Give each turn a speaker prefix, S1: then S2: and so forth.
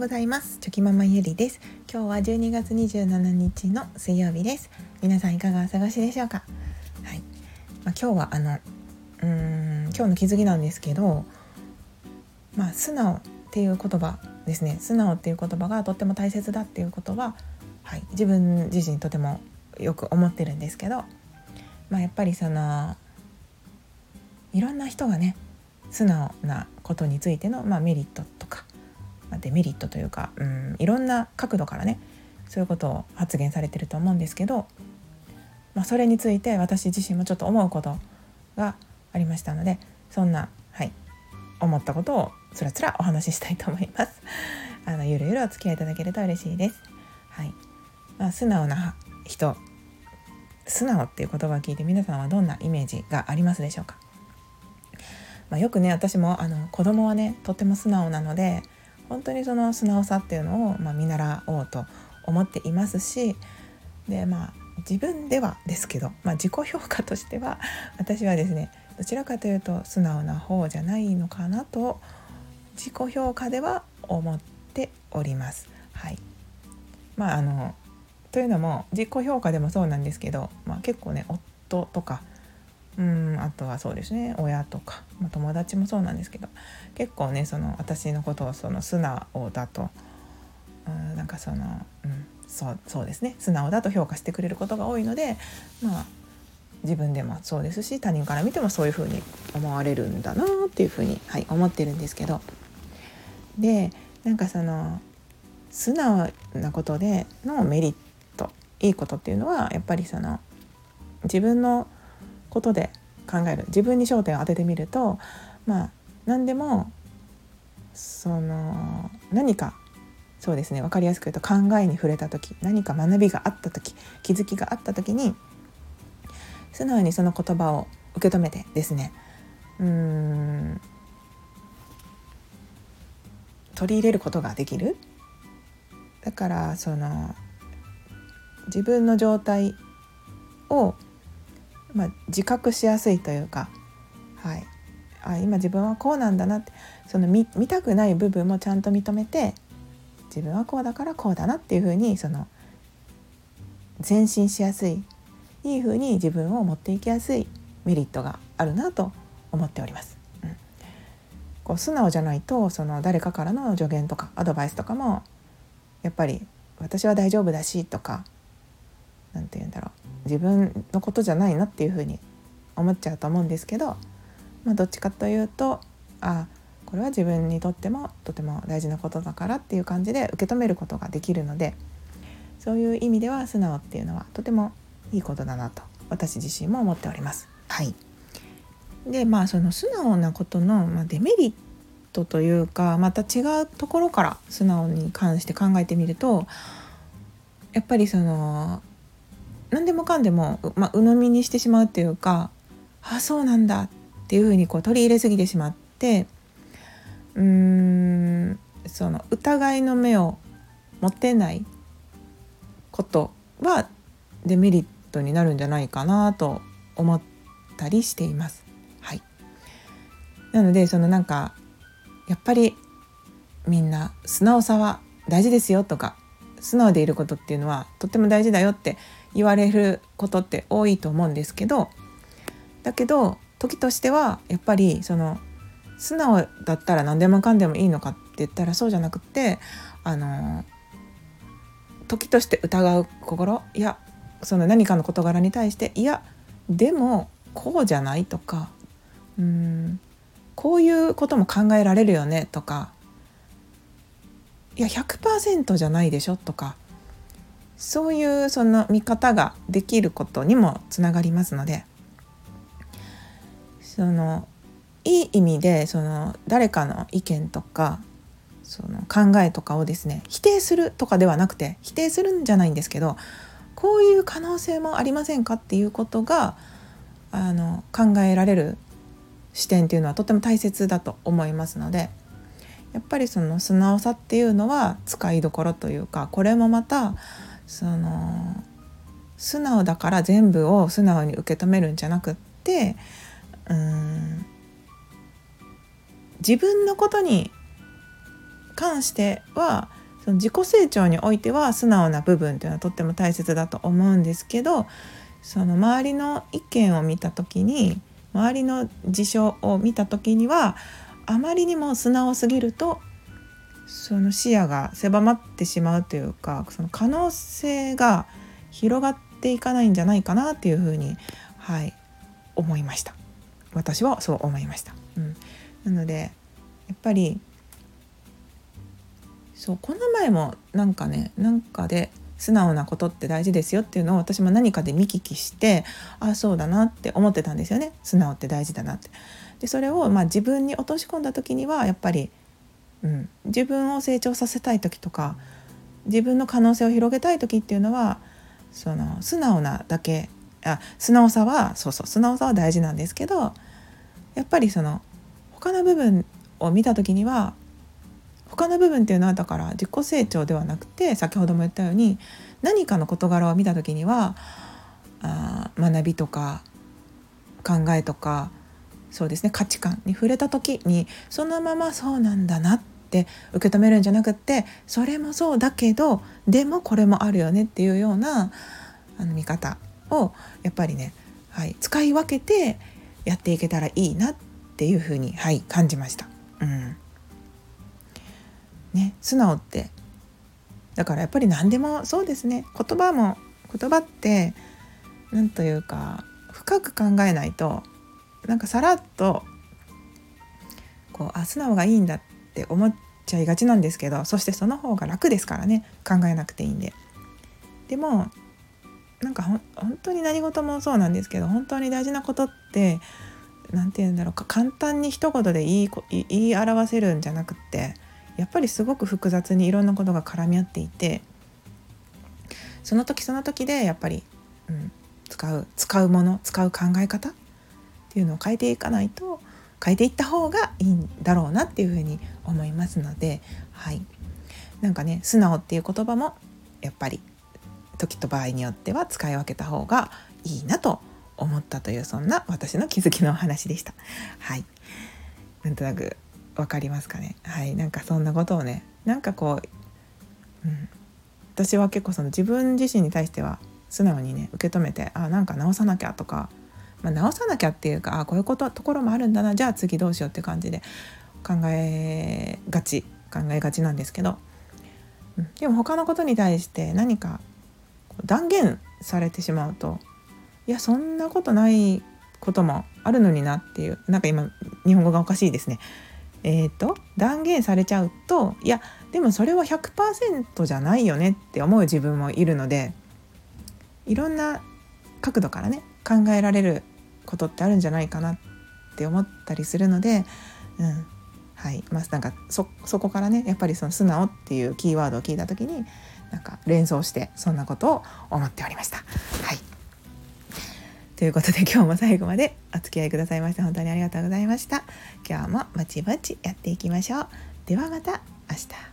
S1: ございます。チョキママゆりです。今日は12月27日の水曜日です。皆さんいかがお過ごしでしょうか？はい、まあ、今日はあのうーん今日の気づきなんですけどまあ素直っていう言葉ですね。素直っていう言葉がとっても大切だっていうことははい自分自身とてもよく思ってるんですけどまあやっぱりそのいろんな人がね素直なことについての、まあ、メリットとか、まあ、デメリットというか、うん、いろんな角度からねそういうことを発言されてると思うんですけど、まあ、それについて私自身もちょっと思うことがありましたのでそんな、はい、思ったことをつらつらお話ししたいと思います。あのゆるゆるお付き合いいただけると嬉しいです。はいまあ、素直な人素直っていう言葉を聞いて皆さんはどんなイメージがありますでしょうか？まあ、よくね私もあの子供はねとっても素直なので本当にその素直さっていうのを、まあ、見習おうと思っていますしでまあ自分ではですけど、まあ、自己評価としては 私はですねどちらかというと素直な方じゃないのかなと自己評価では思っております。はいまあ、あのというのも自己評価でもそうなんですけど、まあ、結構ね夫とかうんあとはそうですね。親とか、まあ、友達もそうなんですけど結構ねその私のことをその素直だとうんなんかその、うん、そうそうですね。素直だと評価してくれることが多いのでまあ自分でもそうですし他人から見てもそういうふうに思われるんだなっていうふうに、はい、思ってるんですけど。でなんかその素直なことでのメリットいいことっていうのはやっぱりその自分のことで考える。自分に焦点を当ててみるとまあ何でもその何かそうですね分かりやすく言うと考えに触れた時何か学びがあった時気づきがあった時に素直にその言葉を受け止めてですねうん取り入れることができる。だからその自分の状態をまあ、自覚しやすいというか、はい、あ今自分はこうなんだなってその見見たくない部分もちゃんと認めて自分はこうだからこうだなっていうふうにその前進しやすいいいふうに自分を持っていきやすいメリットがあるなと思っております。うん、こう素直じゃないとその誰かからの助言とかアドバイスとかもやっぱり私は大丈夫だしとか何て言うんだろう。自分のことじゃないなっていうふうに思っちゃうと思うんですけど、まあ、どっちかというとあこれは自分にとってもとても大事なことだからっていう感じで受け止めることができるのでそういう意味では素直っていうのはとてもいいことだなと私自身も思っております。はい、でまあその素直なことの、まあ、デメリットというかまた違うところから素直に関して考えてみるとやっぱりその何でもかんでも、まあ、鵜呑みにしてしまうっていうかああそうなんだっていうふうにこう取り入れすぎてしまってうーんその疑いの目を持てないことはデメリットになるんじゃないかなと思ったりしています。はい、なのでそのなんかやっぱりみんな素直さは大事ですよとか素直でいることっていうのはとっても大事だよって言われることって多いと思うんですけどだけど時としてはやっぱりその素直だったら何でもかんでもいいのかって言ったらそうじゃなくってあの時として疑う心いやその何かの事柄に対していやでもこうじゃないとかうんこういうことも考えられるよねとかいや100%じゃないでしょとかそういうその見方ができることにもつながりますのでそのいい意味でその誰かの意見とかその考えとかをですね否定するとかではなくて否定するんじゃないんですけどこういう可能性もありませんかっていうことがあの考えられる視点っていうのはとても大切だと思いますのでやっぱりその素直さっていうのは使いどころというかこれもまたその素直だから全部を素直に受け止めるんじゃなくってうん自分のことに関してはその自己成長においては素直な部分というのはとっても大切だと思うんですけどその周りの意見を見た時に周りの事象を見た時にはあまりにも素直すぎるとその視野が狭まってしまうというかその可能性が広がっていかないんじゃないかなっていうふうに、はい、思いました私はそう思いました。うん、なのでやっぱりそうこの前もなんかねなんかで素直なことって大事ですよっていうのを私も何かで見聞きしてああそうだなって思ってたんですよね素直って大事だなって。でそれをまあ自分に落とし込んだ時にはやっぱり、うん、自分を成長させたい時とか自分の可能性を広げたい時っていうのはその素直なだけあ素直さはそうそう素直さは大事なんですけどやっぱりその他の部分を見た時には他の部分っていうのはだから自己成長ではなくて先ほども言ったように何かの事柄を見た時にはあ学びとか考えとかそうですね価値観に触れた時にそのままそうなんだなって受け止めるんじゃなくってそれもそうだけどでもこれもあるよねっていうようなあの見方をやっぱりね、はい、使い分けてやっていけたらいいなっていうふうに、はい、感じました。うん。ね、素直って。だからやっぱり何でもそうですね。言葉も言葉って何というか深く考えないとなんかさらっとこうあ素直がいいんだっって思っちゃいがちなんですけどそしてその方が楽ですからね考えなくていいんで。でもなんか本当に何事もそうなんですけど本当に大事なことって何て言うんだろうか簡単に一言で言い言い表せるんじゃなくってやっぱりすごく複雑にいろんなことが絡み合っていてその時その時でやっぱり、うん、使う使うもの使う考え方っていうのを変えていかないと変えていった方がいいんだろうなっていうふうに思いますのではい。なんかね素直っていう言葉もやっぱり時と場合によっては使い分けた方がいいなと思ったというそんな私の気づきのお話でした。はい。なんとなく分かりますかね。はい。なんかそんなことをねなんかこう、うん、私は結構その自分自身に対しては素直にね受け止めてあなんか直さなきゃとか、まあ、直さなきゃっていうかあこういうことところもあるんだなじゃあ次どうしようって感じで考えがち考えがちなんですけど、でも他のことに対して何か断言されてしまうといやそんなことないこともあるのになっていうなんか今日本語がおかしいですね。えーと、断言されちゃうといやでもそれは100%じゃないよねって思う自分もいるのでいろんな角度からね考えられることってあるんじゃないかなって思ったりするので、うんはいまあ、なんかそこからねやっぱりその「素直」っていうキーワードを聞いた時になんか連想してそんなことを思っておりました。はいということで今日も最後までお付き合いくださいまして本当にありがとうございました。今日もぼちぼちやっていきましょう。ではまた明日。